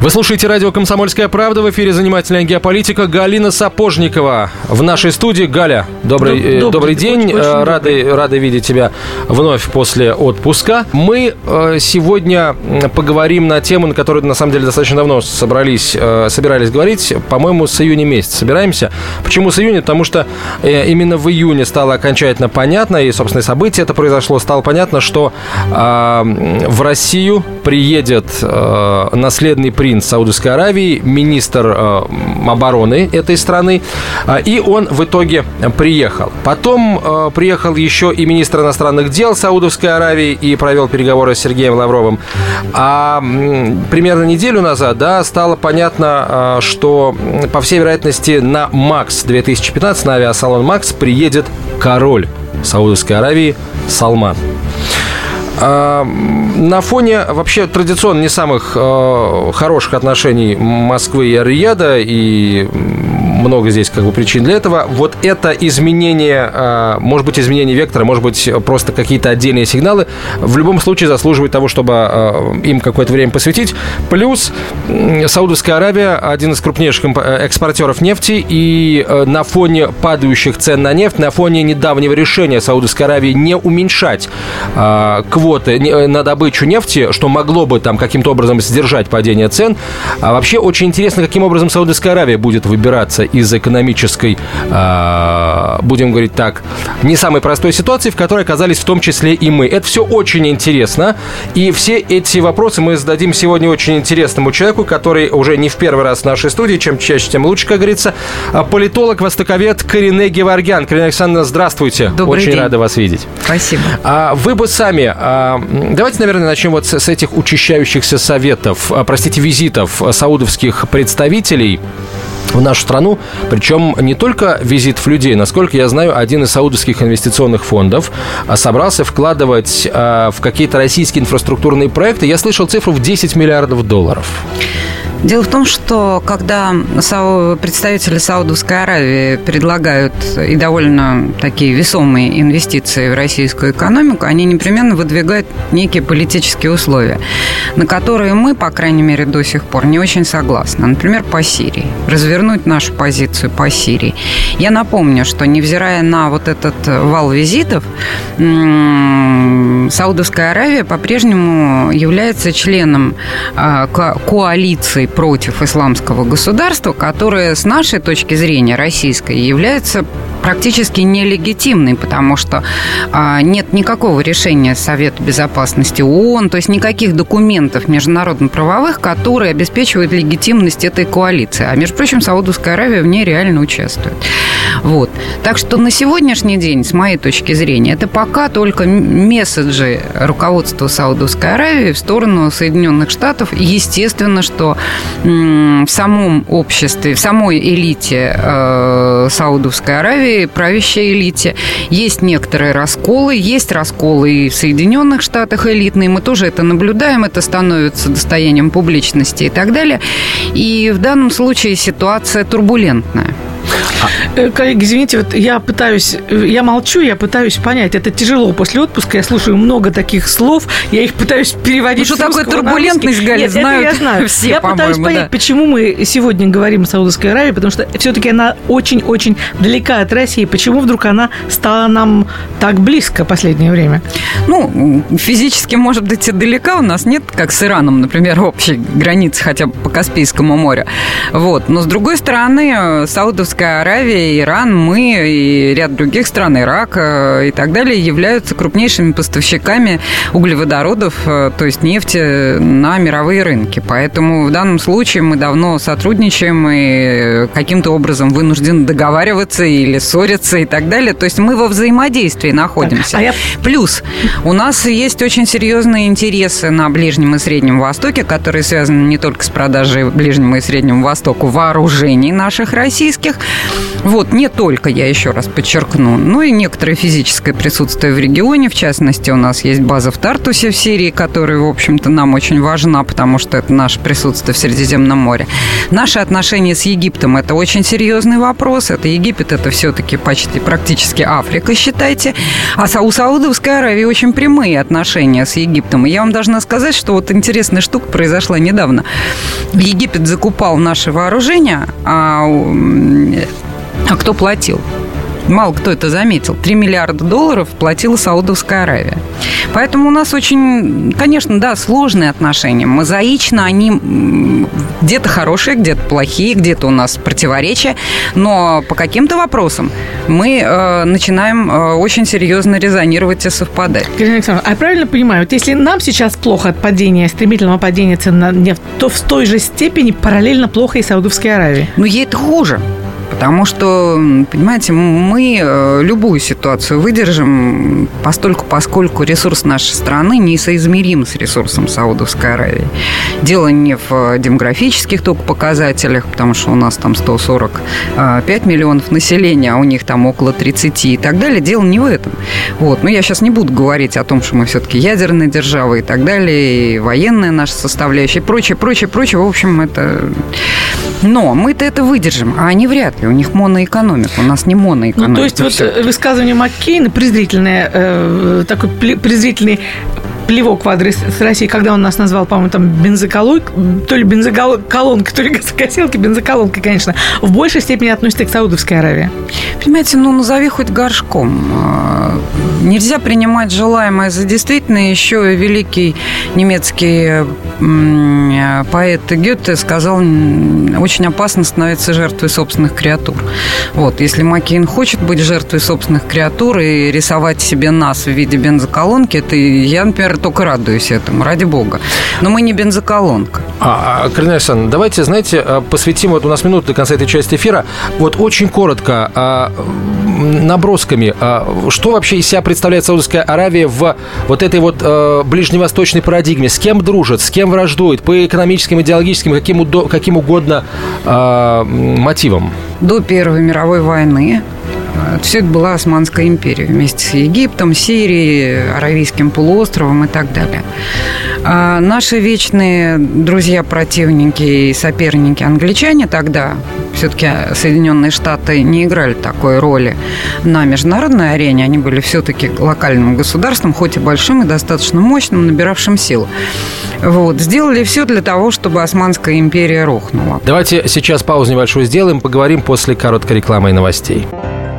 Вы слушаете радио «Комсомольская правда». В эфире «Занимательная геополитика». Галина Сапожникова в нашей студии. Галя, добрый, Доб- добрый, добрый день. очень- очень Э, рады, рады видеть тебя вновь после отпуска. Мы э, сегодня поговорим на тему, на которую, на самом деле, достаточно давно собрались, э, собирались говорить. По-моему, с июня месяца собираемся. Почему с июня? Потому что э, именно в июне стало окончательно понятно, и, собственно, событие это произошло, стало понятно, что э, в Россию приедет э, наследный принц Саудовской Аравии, министр э, обороны этой страны, э, и он в итоге приехал. Потом э, приехал еще и министр иностранных дел Саудовской Аравии и провел переговоры с Сергеем Лавровым. А примерно неделю назад, да, стало понятно, э, что, по всей вероятности, на МАКС 2015, на авиасалон МАКС приедет король Саудовской Аравии Салман. А, На фоне вообще традиционно не самых э, хороших отношений Москвы и Рияда, и много здесь как бы причин для этого, вот это изменение, э, может быть, изменение вектора, может быть, просто какие-то отдельные сигналы, в любом случае заслуживает того, чтобы э, им какое-то время посвятить. Плюс Саудовская Аравия один из крупнейших э, экспортеров нефти, и э, на фоне падающих цен на нефть, на фоне недавнего решения Саудовской Аравии не уменьшать э, квоты э, на добычу нефти, что могло бы там каким-то образом сдержать падение цен. А вообще очень интересно, каким образом Саудовская Аравия будет выбираться из экономической, э, будем говорить так, не самой простой ситуации, в которой оказались в том числе и мы. Это все очень интересно. И все эти вопросы мы зададим сегодня очень интересному человеку, который уже не в первый раз в нашей студии. Чем чаще, тем лучше, как говорится. А, Политолог, востоковед Корине Геворгян. Карина Александровна, здравствуйте. Добрый очень день. рада вас видеть. Спасибо. А вы бы сами, а, давайте, наверное, начнем вот с, с этих учащающихся советов, а, простите, визитов а, саудовских представителей в нашу страну, причем не только визитов людей. Насколько я знаю, один из саудовских инвестиционных фондов а, собрался вкладывать а, в какие-то российские инфраструктурные проекты. Я слышал цифру в 10 миллиардов долларов. Дело в том, что когда представители Саудовской Аравии предлагают и довольно такие весомые инвестиции в российскую экономику, они непременно выдвигают некие политические условия, на которые мы, по крайней мере, до сих пор не очень согласны. Например, по Сирии. Развернуть нашу позицию по Сирии. Я напомню, что невзирая на вот этот вал визитов, Саудовская Аравия по-прежнему является членом ко- коалиции против исламского государства, которая с нашей точки зрения, российской, является практически нелегитимной, потому что а, нет никакого решения Совета Безопасности ООН, то есть никаких документов международно-правовых, которые обеспечивают легитимность этой коалиции. А между прочим, Саудовская Аравия в ней реально участвует. Вот. Так что на сегодняшний день, с моей точки зрения, это пока только месседжи руководства Саудовской Аравии в сторону Соединенных Штатов. Естественно, что в самом обществе, в самой элите э, Саудовской Аравии, правящей элите, есть некоторые расколы. Есть расколы и в Соединенных Штатах элитные. Мы тоже это наблюдаем. Это становится достоянием публичности и так далее. И в данном случае ситуация турбулентная. Э, Коллеги, извините, вот я пытаюсь, э, я молчу, я пытаюсь понять. Это тяжело после отпуска. Я слушаю много таких слов, я их пытаюсь переводить. Ну, что такое турбулентность. Галя, Нет, это знают я знаю. все, я пытаюсь понять, да. почему мы сегодня говорим о Саудовской Аравии, потому что все-таки она очень-очень далека от России. Почему вдруг она стала нам так близко в последнее время? Ну, физически, может быть, и далека у нас нет, как с Ираном, например, общей границы хотя бы по Каспийскому морю. Вот. Но, с другой стороны, э, Саудовская Аравия, Иран, мы и ряд других стран, Ирак э, и так далее, являются крупнейшими поставщиками углеводородов, э, то есть нефти, на мировые рынки. Поэтому в данном случае мы давно сотрудничаем и каким-то образом вынуждены договариваться или ссориться и так далее. То есть мы во взаимодействии находимся. А я- Плюс у нас есть очень серьезные интересы на Ближнем и Среднем Востоке, которые связаны не только с продажей Ближнему и Среднему Востоку вооружений наших российских, Вот, не только, я еще раз подчеркну, но и некоторое физическое присутствие в регионе. В частности, у нас есть база в Тартусе в Сирии, которая, в общем-то, нам очень важна, потому что это наше присутствие в Средиземном море. Наши отношения с Египтом – это очень серьезный вопрос. Это Египет, это все-таки почти практически Африка, считайте. А у Саудовской Аравии очень прямые отношения с Египтом. И я вам должна сказать, что вот интересная штука произошла недавно. Египет закупал наши вооружения, а а кто платил? Мало кто это заметил. 3 миллиарда долларов платила Саудовская Аравия. Поэтому у нас очень, конечно, да, сложные отношения. Мозаично они где-то хорошие, где-то плохие, где-то у нас противоречия. Но по каким-то вопросам мы э, начинаем э, очень серьезно резонировать и совпадать. Кирилл Александрович, а я правильно понимаю, вот если нам сейчас плохо от падения, стремительного падения цен на нефть, то в той же степени параллельно плохо и Саудовской Аравии? Ну, ей это хуже. Потому что, понимаете, мы э, любую ситуацию выдержим постольку, поскольку ресурс нашей страны несоизмерим с ресурсом Саудовской Аравии. Дело не в демографических только показателях, потому что у нас там 145 миллионов населения, а у них там около 30 и так далее. Дело не в этом. Вот. Но я сейчас не буду говорить о том, что мы все-таки ядерная держава и так далее, и военная наша составляющая, и прочее, прочее, прочее. В общем, это... Но мы-то это выдержим, а они вряд ли. У них моноэкономика, у нас не моноэкономика. Ну, то есть вот э, высказывание Маккейна презрительное, э, такой презрительный плевок в адрес России, когда он нас назвал, по-моему, там бензоколонкой, то ли бензоколонкой, то ли газокосилкой, бензоколонкой, конечно, в большей степени относится к Саудовской Аравии. Понимаете, ну, назови хоть горшком. А, нельзя принимать желаемое за действительно. Еще великий немецкий поэт Гёте сказал, очень опасно становиться жертвой собственных креатур. Вот, если Маккейн хочет быть жертвой собственных креатур и рисовать себе нас в виде бензоколонки, это я, например, только радуюсь этому, ради бога. Но мы не бензоколонка. А, а Карина Александровна, давайте, знаете, а, посвятим, вот у нас минуты до конца этой части эфира, вот очень коротко, а, набросками, что вообще из себя представляет Саудовская Аравия в вот этой вот ближневосточной парадигме? С кем дружит, с кем враждует, по экономическим, идеологическим, каким, каким угодно мотивам? До Первой мировой войны все это была Османская империя вместе с Египтом, Сирией, Аравийским полуостровом и так далее. А наши вечные друзья, противники и соперники англичане тогда, все-таки Соединенные Штаты не играли такой роли на международной арене, они были все-таки локальным государством, хоть и большим и достаточно мощным, набиравшим силу. Вот. Сделали все для того, чтобы Османская империя рухнула. Давайте сейчас паузу небольшую сделаем, поговорим после короткой рекламы и новостей.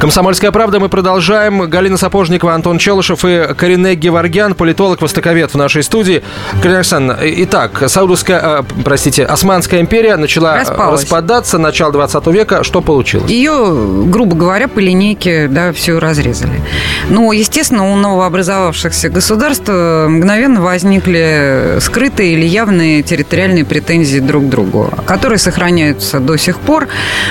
Комсомольская правда. Мы продолжаем. Галина Сапожникова, Антон Челышев и Корине Геворгян, политолог, востоковед в нашей студии. Галина Александровна, итак, Саудовская, э, простите, Османская империя начала Распалась. распадаться, начало 20 века. Что получилось? Ее, грубо говоря, по линейке, да, все разрезали. Но, естественно, у новообразовавшихся государств мгновенно возникли скрытые или явные территориальные претензии друг к другу, которые сохраняются до сих пор.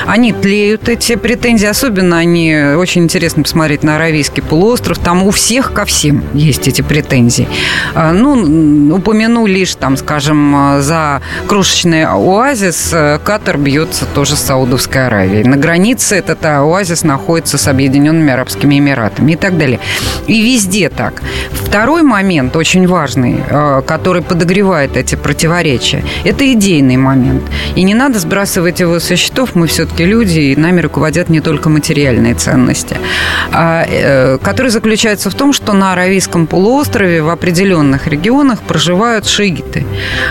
Они тлеют, эти претензии, особенно они очень интересно посмотреть на Аравийский полуостров. Там у всех ко всем есть эти претензии. А, ну, упомяну лишь, там, скажем, за крошечный оазис э, Катар бьется тоже с Саудовской Аравией. На границе этот оазис находится с Объединенными Арабскими Эмиратами и так далее. И везде так. Второй момент, очень важный, э, который подогревает эти противоречия, это идейный момент. И не надо сбрасывать его со счетов. Мы все-таки люди, и нами руководят не только материальные ценности ценности, а, э, который заключается в том, что на Аравийском полуострове в определенных регионах проживают шииты.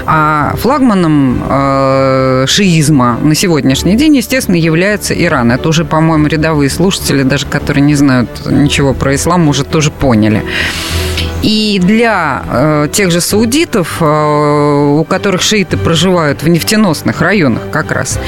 А флагманом э, шиизма на сегодняшний день, естественно, является Иран. Это уже, по-моему, рядовые слушатели, даже которые не знают ничего про ислам, уже тоже поняли. И для э, тех же саудитов, э, у которых шииты проживают в нефтеносных районах как раз,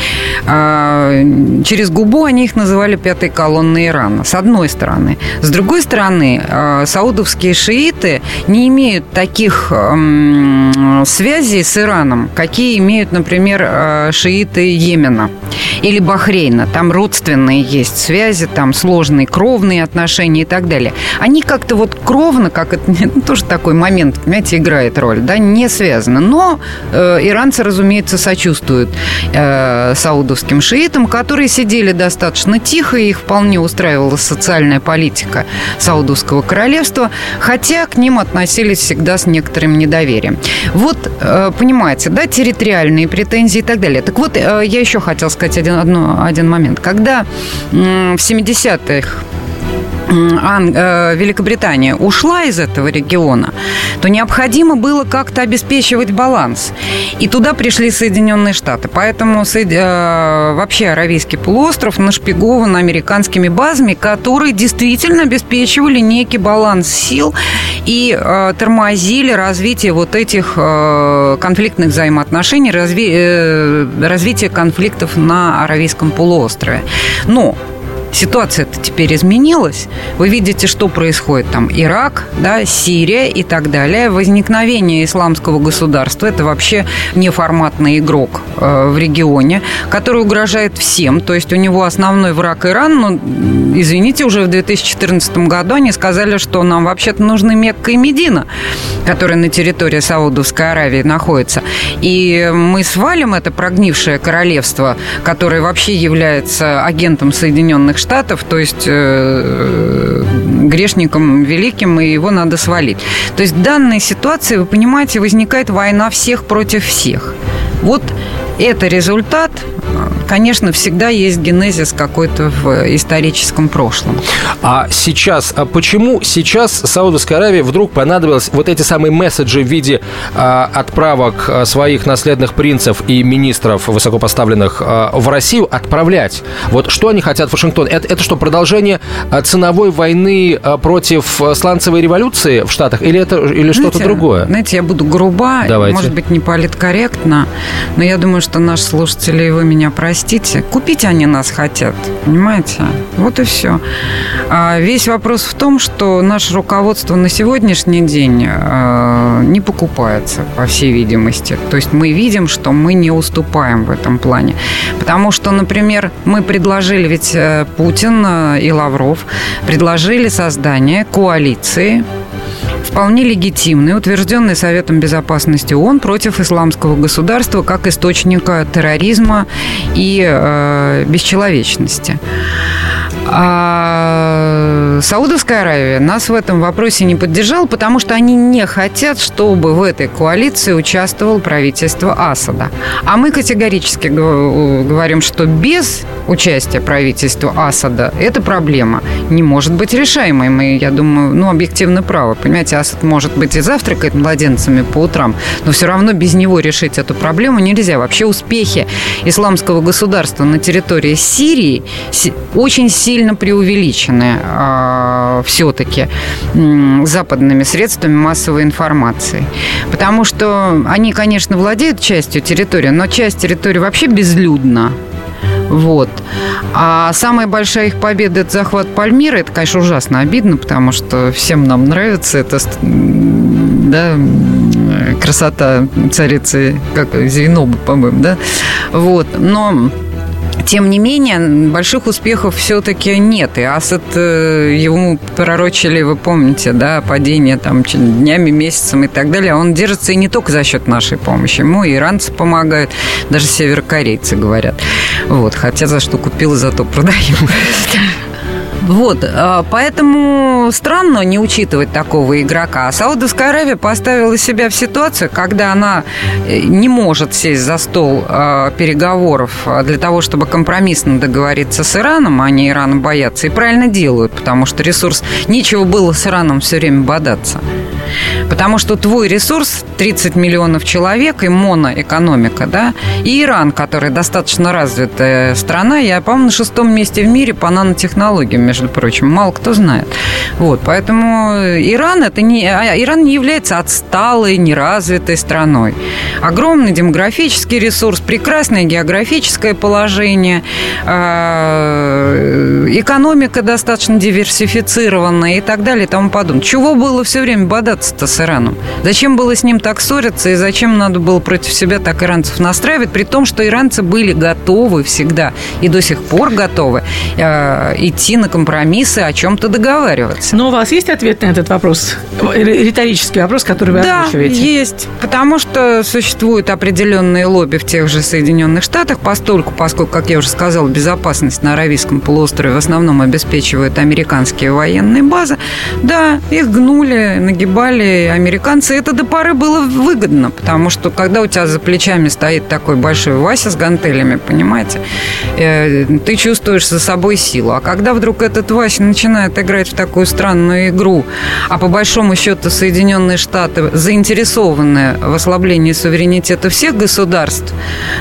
э, через губу они их называли пятой колонной Ирана, с одной стороны. С другой стороны, э, саудовские шииты не имеют таких э, связей с Ираном, какие имеют, например, э, шииты Йемена или Бахрейна. Там родственные есть связи, там сложные кровные отношения и так далее. Они как-то вот кровно, как это ну, тоже такой момент, понимаете, играет роль, да, не связано. Но э, иранцы, разумеется, сочувствуют э, саудовским шиитам, которые сидели достаточно тихо, и их вполне устраивала социальная политика Саудовского королевства, хотя к ним относились всегда с некоторым недоверием. Вот, э, понимаете, да, территориальные претензии и так далее. Так вот, э, я еще хотел сказать один, одно, один момент. Когда э, в 70-х Э, Великобритания ушла из этого региона, то необходимо было как-то обеспечивать баланс. И туда пришли Соединенные Штаты. Поэтому э, вообще Аравийский полуостров нашпигован американскими базами, которые действительно обеспечивали некий баланс сил и э, тормозили развитие вот этих конфликтных взаимоотношений, разви, развитие конфликтов на Аравийском полуострове. Но ситуация-то теперь изменилась. Вы видите, что происходит там. Ирак, да, Сирия и так далее. Возникновение исламского государства – это вообще неформатный игрок э, в регионе, который угрожает всем. То есть у него основной враг Иран, но, извините, уже в 2014 году они сказали, что нам вообще-то нужны Мекка и Медина, которые на территории Саудовской Аравии находятся. И мы свалим это прогнившее королевство, которое вообще является агентом Соединенных Штатов, то есть э, грешником великим, и его надо свалить. То есть в данной ситуации, вы понимаете, возникает война всех против всех. Вот это результат конечно, всегда есть генезис какой-то в историческом прошлом. А сейчас, а почему сейчас Саудовской Аравии вдруг понадобилось вот эти самые месседжи в виде а, отправок а, своих наследных принцев и министров высокопоставленных а, в Россию отправлять? Вот что они хотят в Вашингтон? Это, это что, продолжение а, ценовой войны а, против сланцевой революции в Штатах? Или это или что-то другое? Знаете, я буду груба, Давайте. может быть, не политкорректно, но я думаю, что наши слушатели, вы меня простите, простите, купить они нас хотят, понимаете? Вот и все. А весь вопрос в том, что наше руководство на сегодняшний день э, не покупается, по всей видимости. То есть мы видим, что мы не уступаем в этом плане. Потому что, например, мы предложили, ведь э, Путин э, и Лавров предложили создание коалиции вполне легитимный, утвержденный Советом Безопасности ООН против исламского государства как источника терроризма и э, бесчеловечности. А Саудовская Аравия нас в этом вопросе не поддержала, потому что они не хотят, чтобы в этой коалиции участвовало правительство Асада. А мы категорически говорим, что без участия правительства Асада эта проблема не может быть решаемой. Мы, я думаю, ну, объективно правы. Понимаете, Асад может быть и завтракает младенцами по утрам, но все равно без него решить эту проблему нельзя. Вообще успехи исламского государства на территории Сирии очень сильно преувеличены э, все-таки э, западными средствами массовой информации. Потому что они, конечно, владеют частью территории, но часть территории вообще безлюдна. Вот. А самая большая их победа – это захват Пальмиры. Это, конечно, ужасно обидно, потому что всем нам нравится это да, красота царицы, как Зейнобы, по-моему, да? Вот. Но тем не менее, больших успехов все-таки нет. И Асад, э, ему пророчили, вы помните, да, падение там днями, месяцем и так далее. Он держится и не только за счет нашей помощи. Ему и иранцы помогают, даже северокорейцы говорят. Вот, хотя за что купил, зато продаю. Вот, а, поэтому странно не учитывать такого игрока. А Саудовская Аравия поставила себя в ситуацию, когда она э, не может сесть за стол а, переговоров для того, чтобы компромиссно договориться с Ираном, а они Ирана боятся, и правильно делают, потому что ресурс... Нечего было с Ираном все время бодаться. Потому что твой ресурс 30 миллионов человек и моноэкономика, да, и Иран, который достаточно развитая страна, я, по-моему, на шестом месте в мире по нанотехнологиям, между прочим, мало кто знает. Вот, поэтому Иран это не, а, Иран не является отсталой, неразвитой страной. Огромный демографический ресурс, прекрасное географическое положение, а, экономика достаточно диверсифицированная и так далее и тому подобное. Чего было все время бодаться-то с Ираном? Зачем было с ним так ссориться и зачем надо было против себя так иранцев настраивать, при том, что иранцы были готовы всегда и до сих пор готовы э, идти на компромиссы, о чем-то договариваться. Но у вас есть ответ на этот вопрос? Риторический вопрос, который вы да, озвучиваете. Да, есть. Потому что существуют определенные лобби в тех же Соединенных Штатах, постольку, поскольку, как я уже сказала, безопасность на Аравийском полуострове в основном обеспечивают американские военные базы. Да, их гнули, нагибали американцы. Это до поры было выгодно, потому что когда у тебя за плечами стоит такой большой Вася с гантелями, понимаете, э, ты чувствуешь за собой силу. А когда вдруг этот Вася начинает играть в такую странную игру, а по большому счету Соединенные Штаты заинтересованы в ослаблении суверенитета всех государств,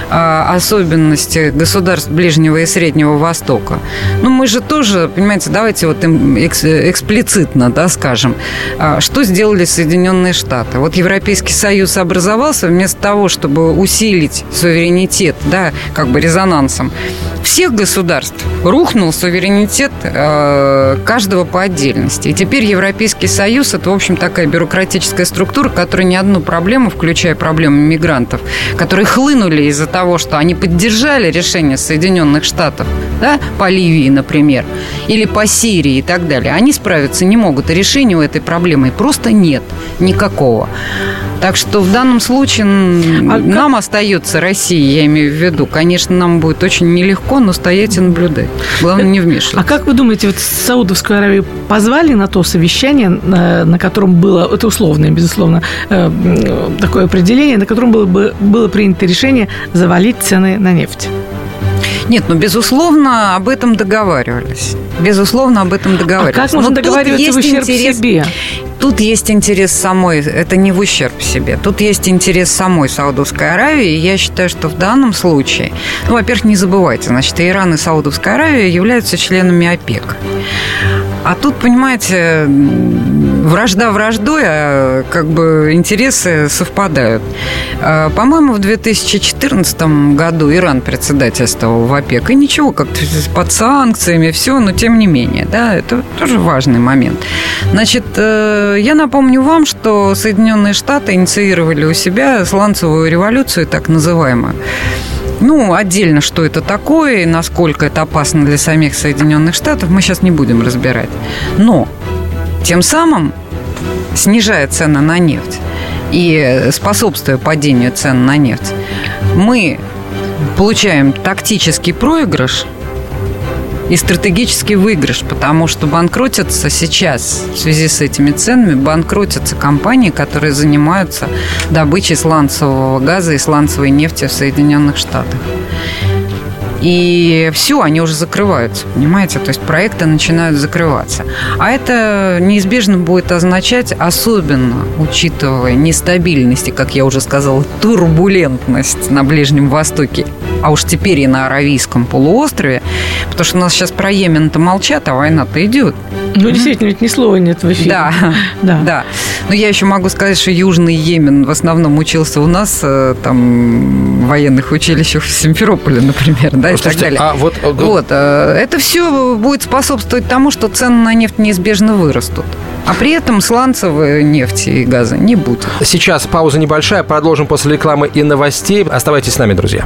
а, особенности государств Ближнего и Среднего Востока, ну мы же тоже, понимаете, давайте вот эксплицитно, да, скажем, а, что сделали Соединенные Штаты. Вот Европейский Союз образовался вместо того, чтобы усилить суверенитет, да, как бы резонансом всех государств, рухнул суверенитет э, каждого по отдельности. И теперь Европейский Союз – это, в общем, такая бюрократическая структура, которая ни одну проблему, включая проблему мигрантов, которые хлынули из-за того, что они поддержали решение Соединенных Штатов, да, по Ливии, например, или по Сирии и так далее, они справиться не могут. И решения у этой проблемы просто нет никакого. Так что в данном случае а нам как... остается Россия, я имею в виду. Конечно, нам будет очень нелегко, но стоять и наблюдать. Главное, не вмешиваться. А как вы думаете, вот Саудовскую Аравию позвали на то совещание, на, на котором было, это условное, безусловно, э, такое определение, на котором было, бы, было принято решение завалить цены на нефть? Нет, ну, безусловно, об этом договаривались. Безусловно, об этом договаривались. А как можно договариваться в ущерб интерес... себе? Тут есть интерес самой, это не в ущерб себе, тут есть интерес самой Саудовской Аравии. И я считаю, что в данном случае, ну, во-первых, не забывайте, значит, Иран и Саудовская Аравия являются членами ОПЕК. А тут, понимаете, вражда враждой, а как бы интересы совпадают. А, по-моему, в 2014 году Иран председательствовал в ОПЕК. И ничего, как-то под санкциями, все, но тем не менее, да, это тоже важный момент. Значит, э, я напомню вам, что Соединенные Штаты инициировали у себя сланцевую революцию, так называемую. Ну, отдельно, что это такое и насколько это опасно для самих Соединенных Штатов, мы сейчас не будем разбирать. Но тем самым, снижая цены на нефть и способствуя падению цен на нефть, мы получаем тактический проигрыш – и стратегический выигрыш, потому что банкротятся сейчас в связи с этими ценами, банкротятся компании, которые занимаются добычей сланцевого газа и сланцевой нефти в Соединенных Штатах. И все, они уже закрываются, понимаете? То есть проекты начинают закрываться. А это неизбежно будет означать, особенно учитывая нестабильность и, как я уже сказала, турбулентность на Ближнем Востоке, а уж теперь и на Аравийском полуострове, потому что у нас сейчас про Йемен-то молчат, а война-то идет. Ну, действительно, ведь ни слова нет в эфире. Да, да. да. Но я еще могу сказать, что Южный Йемен в основном учился у нас, э, там, в военных училищах в Симферополе, например, да, и так далее. А вот, э, вот, э, это все будет способствовать тому, что цены на нефть неизбежно вырастут. А при этом сланцевой нефти и газа не будет. Сейчас пауза небольшая, продолжим после рекламы и новостей. Оставайтесь с нами, друзья.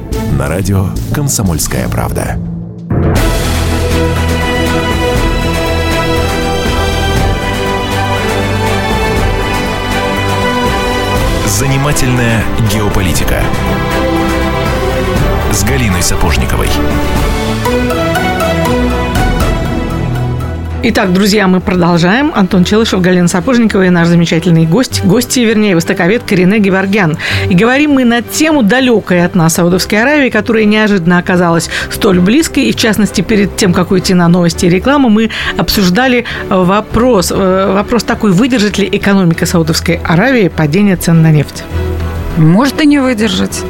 на радио «Комсомольская правда». Занимательная геополитика с Галиной Сапожниковой. Итак, друзья, мы продолжаем. Антон Челышев, Галина Сапожникова и наш замечательный гость, гости, вернее, востоковед Карине Геворгян. И говорим мы на тему далекой от нас Саудовской Аравии, которая неожиданно оказалась столь близкой. И, в частности, перед тем, как уйти на новости и рекламу, мы обсуждали вопрос, э, вопрос такой, выдержит ли экономика Саудовской Аравии падение цен на нефть? Может и не выдержать.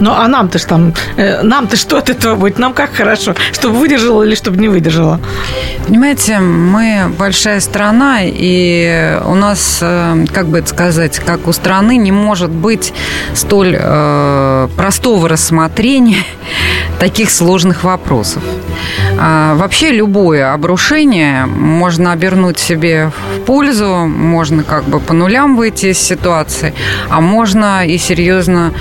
Ну, а нам-то ж там, э, нам-то что от этого будет? Нам как хорошо? Чтобы выдержала или чтобы не выдержала? Понимаете, мы большая страна, и у нас, э, как бы это сказать, как у страны не может быть столь э, простого рассмотрения таких сложных вопросов. А, вообще любое обрушение можно обернуть себе в пользу, можно как бы по нулям выйти из ситуации, а можно и серьезно,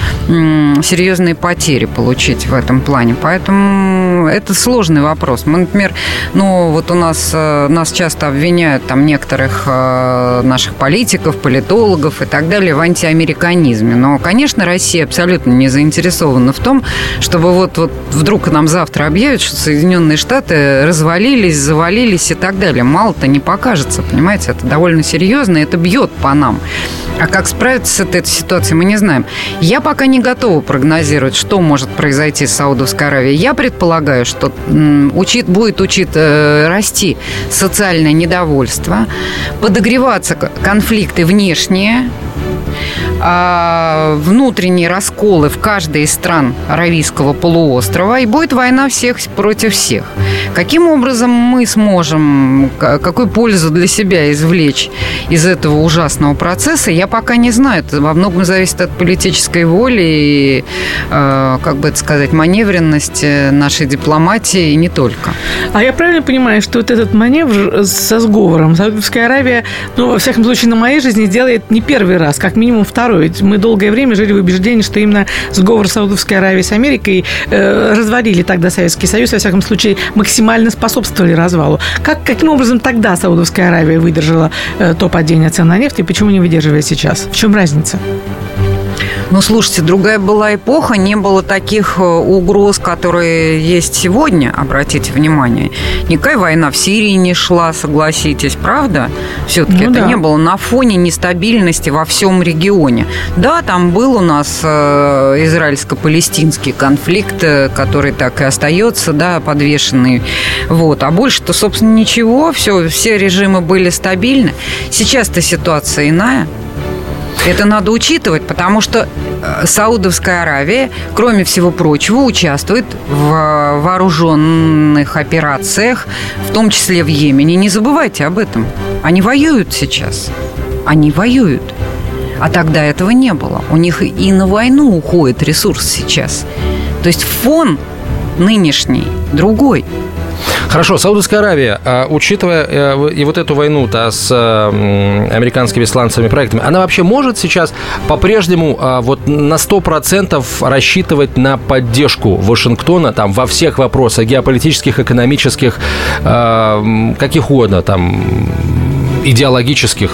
серьезные потери получить в этом плане. Поэтому это сложный вопрос. Мы, например, ну вот у нас э, нас часто обвиняют там некоторых э, наших политиков, политологов и так далее в антиамериканизме. Но, конечно, Россия абсолютно не заинтересована в том, чтобы вот, вот вдруг нам завтра объявят, что Соединенные Штаты развалились, завалились и так далее. Мало-то не покажется, понимаете? Это довольно серьезно, это бьет по нам. А как справиться с этой ситуацией, мы не знаем. Я пока не готова прогнозировать, что может произойти с Саудовской Аравией. Я предполагаю, что учит, будет учит, э, расти социальное недовольство, подогреваться конфликты внешние, а, внутренние расколы в каждой из стран Аравийского полуострова, и будет война всех против всех. Каким образом мы сможем, какую пользу для себя извлечь из этого ужасного процесса, я пока не знаю. Это во многом зависит от политической воли и, э, как бы это сказать, маневренности нашей дипломатии и не только. А я правильно понимаю, что вот этот маневр со сговором Саудовская Аравия, ну, во всяком случае, на моей жизни делает не первый раз, как минимум второй. Ведь мы долгое время жили в убеждении, что именно сговор Саудовской Аравии с Америкой э, развалили тогда Советский Союз, во всяком случае, максимально способствовали развалу. Как, каким образом тогда Саудовская Аравия выдержала э, то падение цен на нефть и почему не выдерживает сейчас? В чем разница? Ну, слушайте, другая была эпоха, не было таких э, угроз, которые есть сегодня, обратите внимание. Никакая война в Сирии не шла, согласитесь, правда? Все-таки ну, это да. не было на фоне нестабильности во всем регионе. Да, там был у нас э, израильско-палестинский конфликт, э, который так и остается, да, подвешенный. Вот. А больше-то, собственно, ничего, все, все режимы были стабильны. Сейчас-то ситуация иная. Это надо учитывать, потому что э, Саудовская Аравия, кроме всего прочего, участвует в вооруженных операциях, в том числе в Йемене. Не забывайте об этом. Они воюют сейчас. Они воюют. А тогда этого не было. У них и на войну уходит ресурс сейчас. То есть фон нынешний другой. Хорошо, Саудовская Аравия, а, учитывая э, и вот эту войну-то с э, американскими сланцевыми проектами, она вообще может сейчас по-прежнему а, вот на 100% рассчитывать на поддержку Вашингтона там во всех вопросах геополитических, экономических, а, каких угодно там идеологических?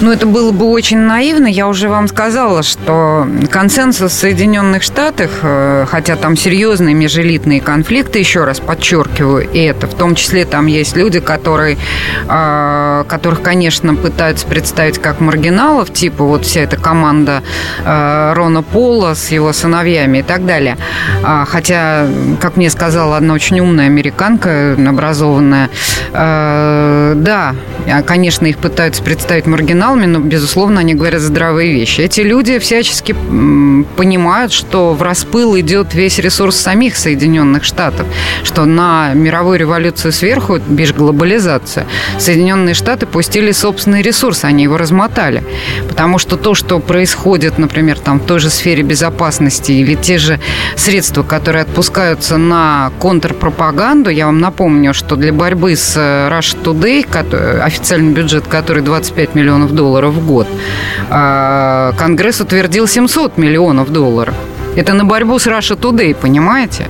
Ну, это было бы очень наивно. Я уже вам сказала, что консенсус в Соединенных Штатах, э, хотя там серьезные межэлитные конфликты, еще раз подчеркиваю, и это в том числе там есть люди, которые, э, которых, конечно, пытаются представить как маргиналов, типа вот вся эта команда э, Рона Пола с его сыновьями и так далее. А, хотя, как мне сказала одна очень умная американка, образованная, да, конечно, их пытаются представить маргиналами, маргиналами, но, безусловно, они говорят здравые вещи. Эти люди всячески понимают, что в распыл идет весь ресурс самих Соединенных Штатов, что на мировую революцию сверху, бишь глобализация, Соединенные Штаты пустили собственный ресурс, они его размотали. Потому что то, что происходит, например, там в той же сфере безопасности или те же средства, которые отпускаются на контрпропаганду, я вам напомню, что для борьбы с Russia Today, официальный бюджет который 25 миллионов в год, а, Конгресс утвердил 700 миллионов долларов. Это на борьбу с Russia Today, понимаете?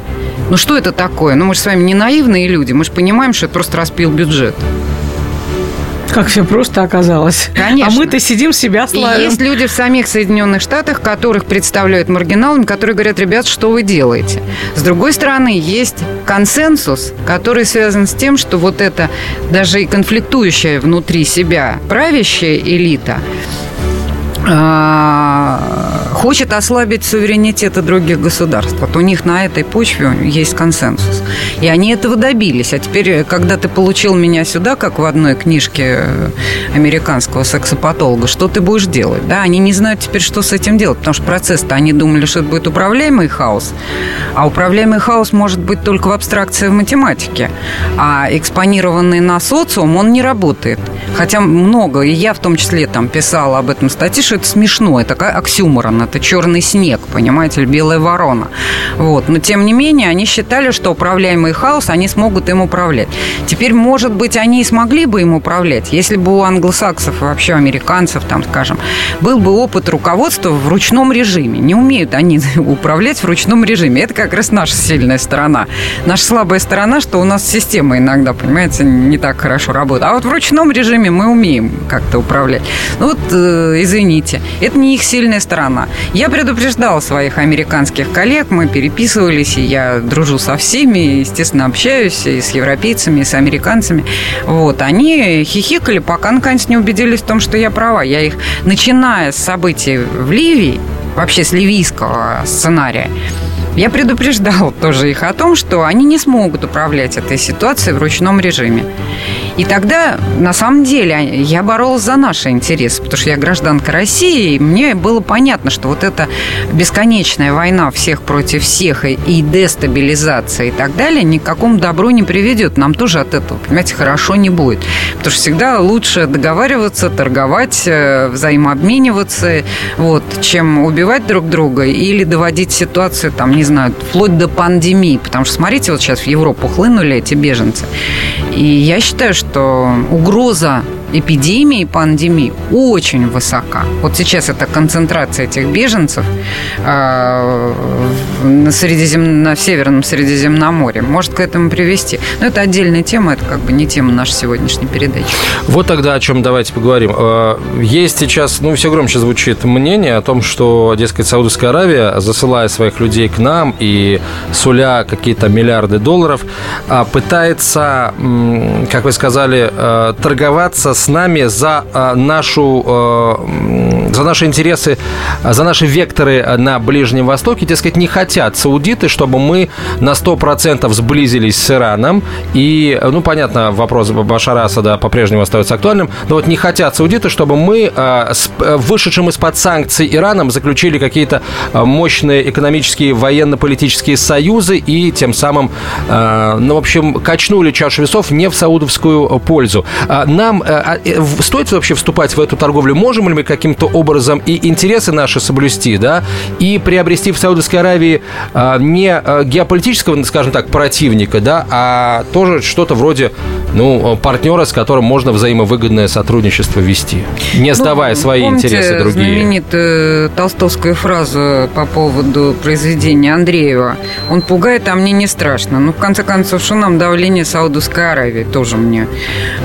Ну что это такое? Ну мы же с вами не наивные люди, мы же понимаем, что это просто распил бюджет. Как все просто оказалось. Конечно. А мы-то сидим себя славим. И есть люди в самих Соединенных Штатах, которых представляют маргиналами, которые говорят, ребят, что вы делаете? С другой стороны, есть консенсус, который связан с тем, что вот это даже и конфликтующая внутри себя правящая элита, а, хочет ослабить суверенитеты других государств. Вот у них на этой почве есть консенсус. И они этого добились. А теперь, когда ты получил меня сюда, как в одной книжке американского сексопатолога, что ты будешь делать? Да, они не знают теперь, что с этим делать, потому что процесс-то они думали, что это будет управляемый хаос, а управляемый хаос может быть только в абстракции в математике. А экспонированный на социум, он не работает. Хотя много, и я в том числе там писала об этом статье, что это смешно, это такая оксюморон, это черный снег, понимаете, или белая ворона. Вот. Но тем не менее, они считали, что управляемый хаос, они смогут им управлять. Теперь, может быть, они и смогли бы им управлять, если бы у англосаксов, вообще американцев, там, скажем, был бы опыт руководства в ручном режиме. Не умеют они управлять в ручном режиме. Это как раз наша сильная сторона. Наша слабая сторона, что у нас система иногда, понимаете, не так хорошо работает. А вот в ручном режиме мы умеем как-то управлять. Ну вот, э, извините, это не их сильная сторона. Я предупреждала своих американских коллег, мы переписывались, и я дружу со всеми, естественно, общаюсь и с европейцами, и с американцами. Вот, они хихикали, пока наконец не убедились в том, что я права. Я их, начиная с событий в Ливии, вообще с ливийского сценария, я предупреждал тоже их о том, что они не смогут управлять этой ситуацией в ручном режиме. И тогда, на самом деле, я боролась за наши интересы, потому что я гражданка России, и мне было понятно, что вот эта бесконечная война всех против всех и дестабилизация и так далее ни к какому добру не приведет. Нам тоже от этого, понимаете, хорошо не будет. Потому что всегда лучше договариваться, торговать, э, взаимообмениваться, вот, чем убивать друг друга или доводить ситуацию, там, не знаю, вплоть до пандемии. Потому что, смотрите, вот сейчас в Европу хлынули эти беженцы. И я считаю, что угроза эпидемии, пандемии очень высока. Вот сейчас это концентрация этих беженцев э, на, Средизем... на Северном Средиземноморье может к этому привести. Но это отдельная тема, это как бы не тема нашей сегодняшней передачи. Вот тогда о чем давайте поговорим. А, есть сейчас, ну, все громче звучит мнение о том, что, дескать, Саудовская Аравия, засылая своих людей к нам и суля какие-то миллиарды долларов, а, пытается, как вы сказали, торговаться с нами за а, нашу, а, за наши интересы, за наши векторы на Ближнем Востоке. Дескать, не хотят саудиты, чтобы мы на 100% сблизились с Ираном. И, ну, понятно, вопрос Башара Асада по-прежнему остается актуальным. Но вот не хотят саудиты, чтобы мы с вышедшим из-под санкций Ираном заключили какие-то мощные экономические, военно-политические союзы и тем самым, ну, в общем, качнули чашу весов не в саудовскую пользу. Нам а, э, стоит вообще вступать в эту торговлю? Можем ли мы каким-то образом и интересы наши соблюсти, да, и приобрести в Саудовской Аравии а, не а, геополитического, скажем так, противника, да, а тоже что-то вроде, ну, партнера, с которым можно взаимовыгодное сотрудничество вести, не сдавая ну, свои помните интересы другие. знаменитую толстовскую фразу по поводу произведения Андреева? Он пугает, а мне не страшно. Ну, в конце концов, что нам давление Саудовской Аравии? Тоже мне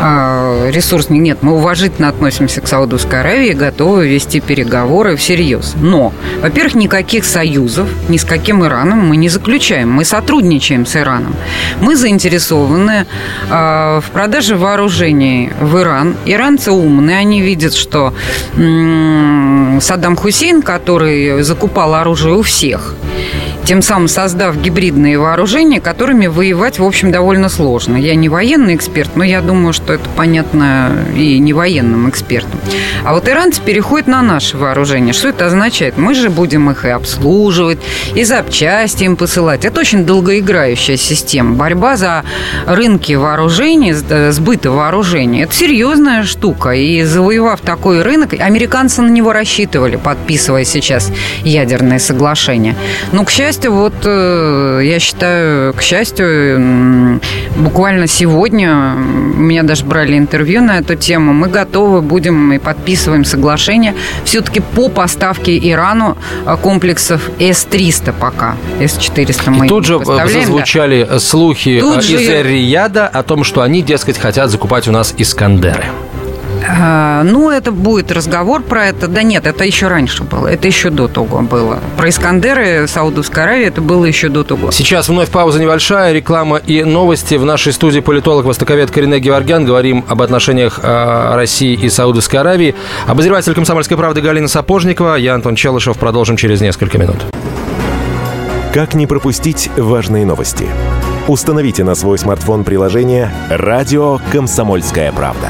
ресурс нет, мы уважительно относимся к Саудовской Аравии, готовы вести переговоры всерьез. Но, во-первых, никаких союзов ни с каким Ираном мы не заключаем. Мы сотрудничаем с Ираном. Мы заинтересованы э, в продаже вооружений в Иран. Иранцы умные, они видят, что м- Саддам Хусейн, который закупал оружие у всех, тем самым создав гибридные вооружения, которыми воевать, в общем, довольно сложно. Я не военный эксперт, но я думаю, что это понятно и не военным экспертам. А вот иранцы переходят на наши вооружения. Что это означает? Мы же будем их и обслуживать, и запчасти им посылать. Это очень долгоиграющая система. Борьба за рынки вооружений, э, сбыта вооружений – это серьезная штука. И завоевав такой рынок, американцы на него рассчитывали, подписывая сейчас ядерное соглашение. Но, к счастью, вот э, я считаю, к счастью, буквально сегодня у меня даже брали интервью на эту тему. Мы готовы будем и подписываем соглашение все-таки по поставке Ирану э, комплексов С-300 пока. С-400 мы и тут же зазвучали да. слухи тут из же... Рияда о том, что они, дескать, хотят закупать у нас Искандеры. А, ну, это будет разговор про это. Да нет, это еще раньше было. Это еще до того было. Про Искандеры Саудовской Аравии это было еще до того. Сейчас вновь пауза небольшая, реклама и новости. В нашей студии политолог, востоковед Корене Геворгян. Говорим об отношениях а, России и Саудовской Аравии. Обозреватель «Комсомольской правды» Галина Сапожникова. Я Антон Челышев. Продолжим через несколько минут. Как не пропустить важные новости? Установите на свой смартфон приложение «Радио Комсомольская правда».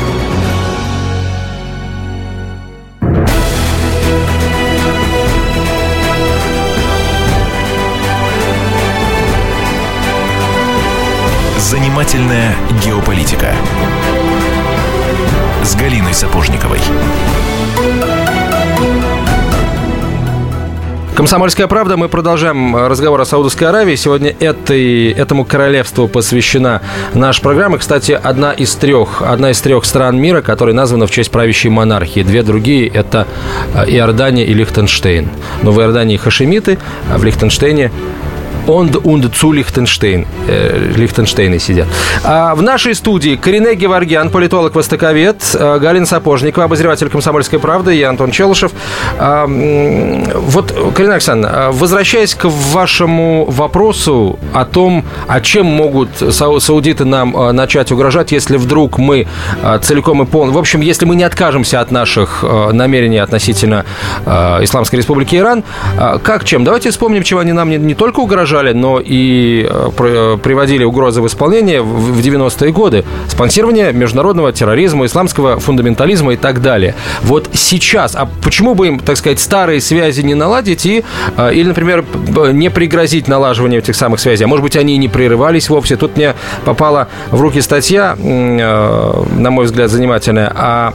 Занимательная геополитика с Галиной Сапожниковой. Комсомольская правда. Мы продолжаем разговор о Саудовской Аравии. Сегодня этой, этому королевству посвящена наша программа. Кстати, одна из трех, одна из трех стран мира, которая названа в честь правящей монархии. Две другие – это э, Иордания и Лихтенштейн. Но в Иордании хашемиты, а в Лихтенштейне Онд und zu Лихтенштейн. Э, Лихтенштейны сидят. А в нашей студии Корене Геворгян, политолог-востоковед, э, Галина Сапожникова, обозреватель «Комсомольской правды», я Антон Челышев. А, вот, Карина Александровна, возвращаясь к вашему вопросу о том, о чем могут саудиты нам э, начать угрожать, если вдруг мы э, целиком и полностью... В общем, если мы не откажемся от наших намерений относительно Исламской Республики Иран, как чем? Давайте вспомним, чего они нам не, не только угрожают, угрожали, но и э, э, приводили угрозы в исполнение в 90-е годы. Спонсирование международного терроризма, исламского фундаментализма и так далее. Вот сейчас, а почему бы им, так сказать, старые связи не наладить и, э, или, например, не пригрозить налаживанию этих самых связей? А может быть, они и не прерывались вовсе? Тут мне попала в руки статья, на мой взгляд, занимательная, о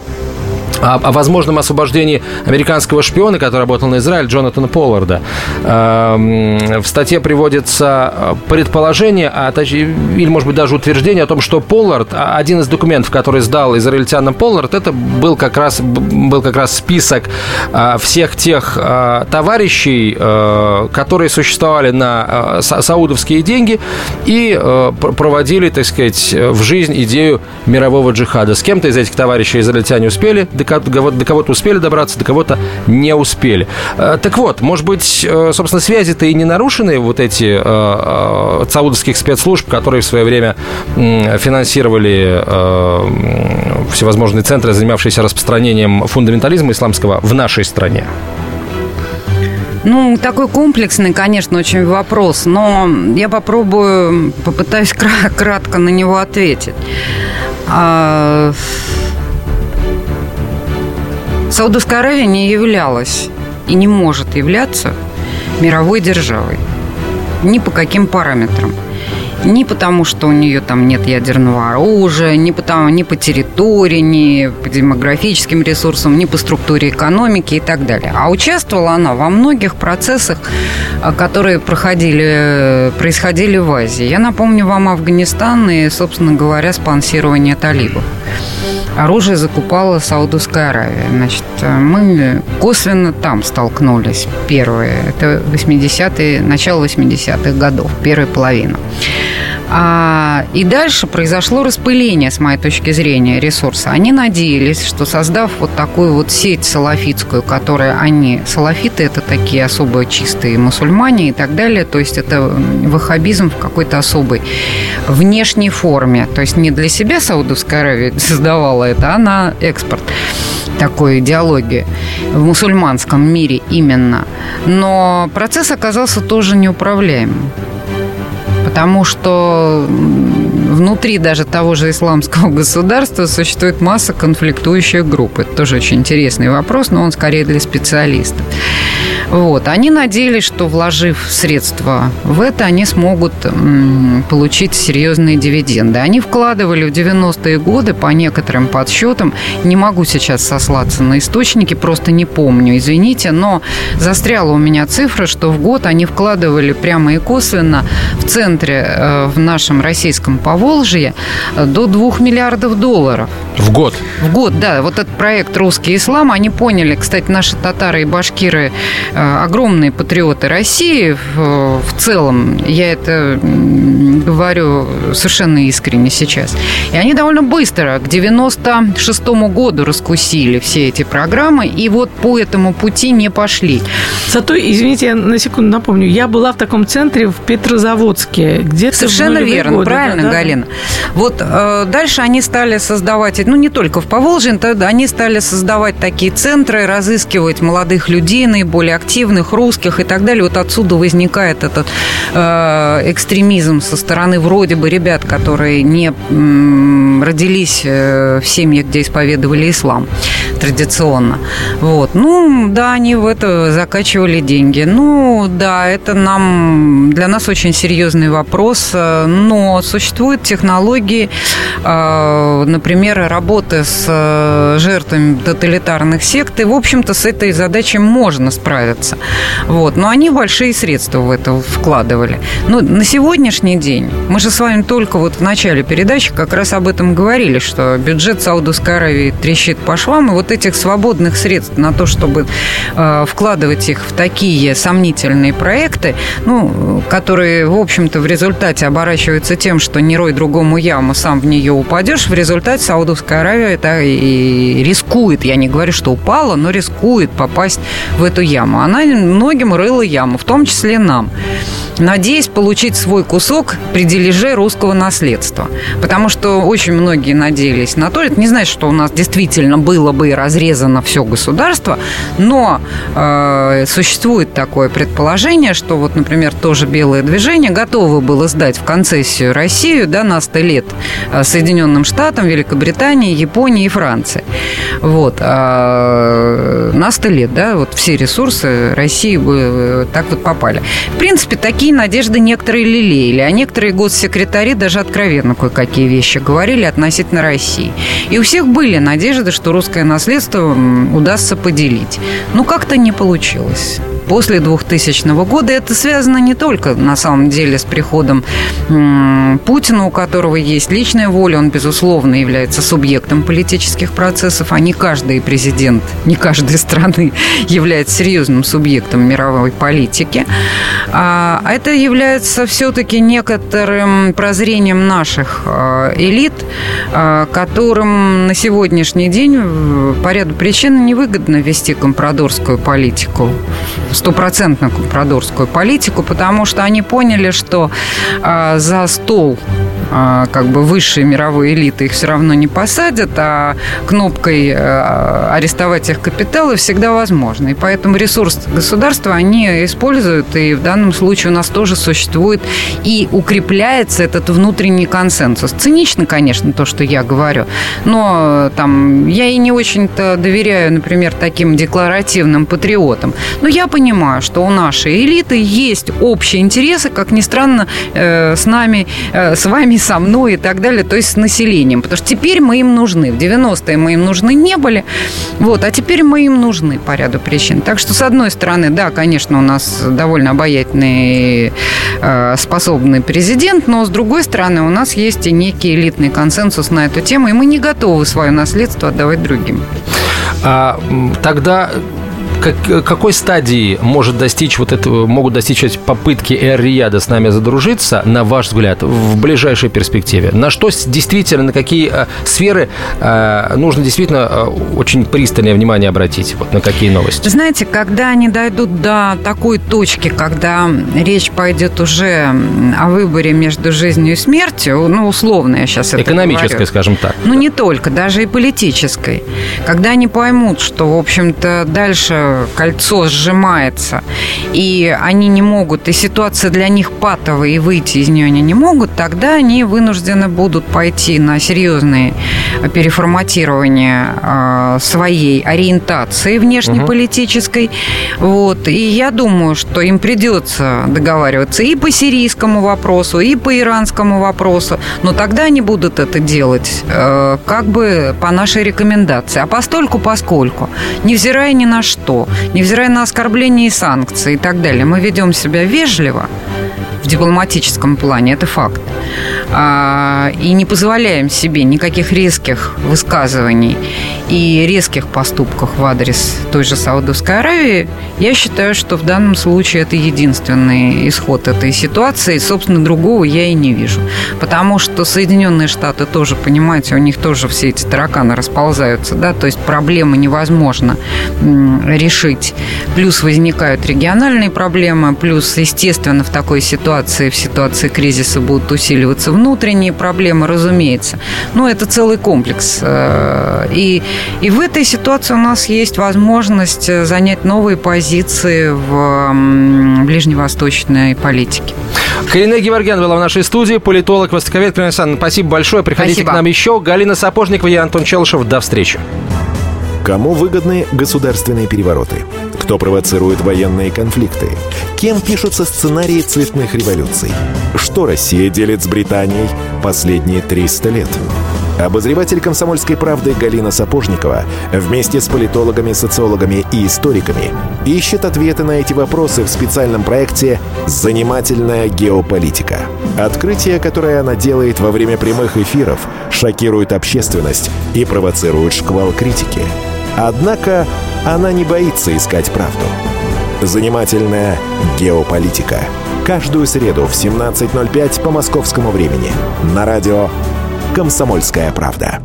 о, о возможном освобождении американского шпиона, который работал на Израиль, Джонатана Полларда. Эм, в статье приводится э, предположение, а, или, может быть, даже утверждение о том, что Поллард, а, один из документов, который сдал израильтянам Поллард, это был как раз, был как раз список э, всех тех э, товарищей, которые существовали на саудовские деньги и проводили, так сказать, в жизнь идею мирового джихада. С кем-то из этих товарищей израильтяне успели до кого-то успели добраться, до кого-то не успели. Э, так вот, может быть, э, собственно, связи-то и не нарушены, вот эти э, саудовских спецслужб, которые в свое время финансировали всевозможные центры, занимавшиеся распространением фундаментализма исламского в нашей стране? Ну, такой комплексный, конечно, очень вопрос, но я попробую, попытаюсь кратко на него ответить. Саудовская Аравия не являлась и не может являться мировой державой. Ни по каким параметрам. Ни потому, что у нее там нет ядерного оружия, ни, потому, ни по территории, ни по демографическим ресурсам, ни по структуре экономики и так далее. А участвовала она во многих процессах, а, которые проходили, происходили в Азии. Я напомню вам Афганистан и, собственно говоря, спонсирование талибов оружие закупала Саудовская Аравия. Значит, мы косвенно там столкнулись первые. Это 80-е, начало 80-х годов, первая половина. А, и дальше произошло распыление, с моей точки зрения, ресурса. Они надеялись, что создав вот такую вот сеть салафитскую, которая они... Салафиты – это такие особо чистые мусульмане и так далее. То есть это ваххабизм в какой-то особой внешней форме. То есть не для себя Саудовская Аравия создавала это, а на экспорт такой идеологии в мусульманском мире именно. Но процесс оказался тоже неуправляемым потому что внутри даже того же исламского государства существует масса конфликтующих групп. Это тоже очень интересный вопрос, но он скорее для специалистов. Вот. Они надеялись, что вложив средства в это, они смогут получить серьезные дивиденды. Они вкладывали в 90-е годы по некоторым подсчетам, не могу сейчас сослаться на источники, просто не помню, извините, но застряла у меня цифра, что в год они вкладывали прямо и косвенно в центре, э, в нашем российском Поволжье, до 2 миллиардов долларов. В год? В год, да. Вот этот проект «Русский ислам», они поняли, кстати, наши татары и башкиры Э, огромные патриоты России в, в целом. Я это говорю совершенно искренне сейчас. И они довольно быстро, к 96 году раскусили все эти программы, и вот по этому пути не пошли. Зато, извините, я на секунду напомню, я была в таком центре в Петрозаводске, где Совершенно верно, годы, правильно, да, да? Галина. Вот э, дальше они стали создавать, ну не только в Поволжье, они стали создавать такие центры, разыскивать молодых людей, наиболее активных русских и так далее. Вот отсюда возникает этот э, экстремизм со стороны вроде бы ребят, которые не м, родились э, в семьях, где исповедовали ислам традиционно. Вот. Ну, да, они в это закачивали деньги. Ну, да, это нам, для нас очень серьезный вопрос, но существуют технологии, э, например, работы с э, жертвами тоталитарных сект, и, в общем-то, с этой задачей можно справиться справиться. Вот. Но они большие средства в это вкладывали. Но на сегодняшний день, мы же с вами только вот в начале передачи как раз об этом говорили, что бюджет Саудовской Аравии трещит по швам, и вот этих свободных средств на то, чтобы э, вкладывать их в такие сомнительные проекты, ну, которые, в общем-то, в результате оборачиваются тем, что не рой другому яму, сам в нее упадешь, в результате Саудовская Аравия это и рискует, я не говорю, что упала, но рискует попасть в эту яму она многим рыла яму, в том числе нам надеясь получить свой кусок при дележе русского наследства. Потому что очень многие надеялись на то, это не значит, что у нас действительно было бы разрезано все государство, но э, существует такое предположение, что вот, например, тоже белое движение готово было сдать в концессию Россию да, на 100 лет э, Соединенным Штатам, Великобритании, Японии и Франции. Вот. А на 100 лет, да, вот все ресурсы России бы э, так вот попали. В принципе, такие надежды некоторые лелеяли, а некоторые госсекретари даже откровенно кое-какие вещи говорили относительно России. И у всех были надежды, что русское наследство удастся поделить. Но как-то не получилось после 2000 года. Это связано не только, на самом деле, с приходом Путина, у которого есть личная воля, он, безусловно, является субъектом политических процессов, а не каждый президент, не каждой страны является серьезным субъектом мировой политики. А, а это является все-таки некоторым прозрением наших а, элит, а, которым на сегодняшний день по ряду причин невыгодно вести компрадорскую политику стопроцентную компрадорскую политику, потому что они поняли, что э, за стол как бы высшие мировые элиты их все равно не посадят, а кнопкой э, арестовать их капиталы всегда возможно. И поэтому ресурс государства они используют, и в данном случае у нас тоже существует и укрепляется этот внутренний консенсус. Цинично, конечно, то, что я говорю, но там я и не очень-то доверяю, например, таким декларативным патриотам. Но я понимаю, что у нашей элиты есть общие интересы, как ни странно, э, с нами, э, с вами со мной и так далее, то есть с населением. Потому что теперь мы им нужны. В 90-е мы им нужны не были, вот, а теперь мы им нужны по ряду причин. Так что, с одной стороны, да, конечно, у нас довольно обаятельный, э, способный президент, но с другой стороны, у нас есть и некий элитный консенсус на эту тему, и мы не готовы свое наследство отдавать другим. А, тогда как, какой стадии может достичь вот этого, могут достичь эти попытки Эр-Рияда с нами задружиться, на ваш взгляд, в ближайшей перспективе? На что действительно, на какие э, сферы э, нужно действительно э, очень пристальное внимание обратить? Вот на какие новости? Знаете, когда они дойдут до такой точки, когда речь пойдет уже о выборе между жизнью и смертью, ну, условно я сейчас это Экономической, говорю. скажем так. Ну, не только, даже и политической. Когда они поймут, что, в общем-то, дальше кольцо сжимается, и они не могут, и ситуация для них патовая, и выйти из нее они не могут, тогда они вынуждены будут пойти на серьезные переформатирование э, своей ориентации внешнеполитической. Угу. Вот. И я думаю, что им придется договариваться и по сирийскому вопросу, и по иранскому вопросу. Но тогда они будут это делать э, как бы по нашей рекомендации. А постольку, поскольку, невзирая ни на что, невзирая на оскорбления и санкции и так далее, мы ведем себя вежливо, в дипломатическом плане, это факт. А, и не позволяем себе никаких резких высказываний и резких поступков в адрес той же Саудовской Аравии, я считаю, что в данном случае это единственный исход этой ситуации. Собственно, другого я и не вижу. Потому что Соединенные Штаты тоже, понимаете, у них тоже все эти тараканы расползаются, да, то есть проблемы невозможно решить. Плюс возникают региональные проблемы, плюс, естественно, в такой ситуации в ситуации кризиса будут усиливаться внутренние проблемы, разумеется. Но это целый комплекс. Э, и, и в этой ситуации у нас есть возможность занять новые позиции в ближневосточной политике. Карина Геворгян была в нашей студии, политолог, востоковед. Карина Александровна, спасибо большое. Приходите спасибо. к нам еще. Галина Сапожникова, я Антон Челышев. До встречи. Кому выгодны государственные перевороты? Кто провоцирует военные конфликты? Кем пишутся сценарии цветных революций? Что Россия делит с Британией последние 300 лет? Обозреватель «Комсомольской правды» Галина Сапожникова вместе с политологами, социологами и историками ищет ответы на эти вопросы в специальном проекте «Занимательная геополитика». Открытие, которое она делает во время прямых эфиров, шокирует общественность и провоцирует шквал критики – Однако она не боится искать правду. Занимательная геополитика. Каждую среду в 17.05 по московскому времени. На радио «Комсомольская правда».